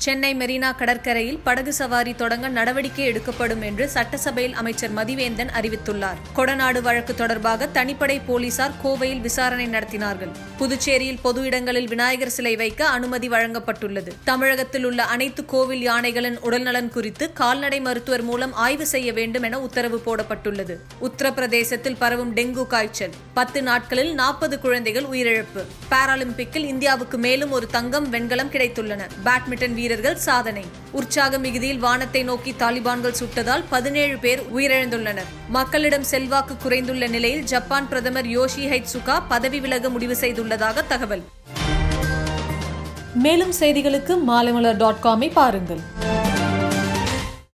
சென்னை மெரினா கடற்கரையில் படகு சவாரி தொடங்க நடவடிக்கை எடுக்கப்படும் என்று சட்டசபையில் அமைச்சர் மதிவேந்தன் அறிவித்துள்ளார். கொடநாடு வழக்கு தொடர்பாக தனிப்படை போலீசார் கோவையில் விசாரணை நடத்தினார்கள். புதுச்சேரியில் பொது இடங்களில் விநாயகர் சிலை வைக்க அனுமதி வழங்கப்பட்டுள்ளது. தமிழகத்தில் உள்ள அனைத்து கோவில் யானைகளின் உடல்நலன் குறித்து கால்நடை மருத்துவர் மூலம் ஆய்வு செய்ய வேண்டும் என உத்தரவு போடப்பட்டுள்ளது. உத்தரப்பிரதேசத்தில் பரவும் டெங்கு காய்ச்சல். பத்து நாட்களில் நாற்பது குழந்தைகள் உயிரிழப்பு. பாராலிம்பிக்கில் இந்தியாவுக்கு மேலும் ஒரு தங்கம் வெண்கலம் கிடைத்துள்ளன. பேட்மிண்டன் வீரர்கள் சாதனை. உற்சாக மிகுதியில் வானத்தை நோக்கி தாலிபான்கள் சுட்டதால் பதினேழு பேர் உயிரிழந்துள்ளனர். மக்களிடம் செல்வாக்கு குறைந்துள்ள நிலையில் ஜப்பான் பிரதமர் யோஷி ஹைட் சுகா பதவி விலக முடிவு செய்துள்ளதாக தகவல். மேலும் செய்திகளுக்கு மாலைமலர் டாட் காமை பாருங்கள்.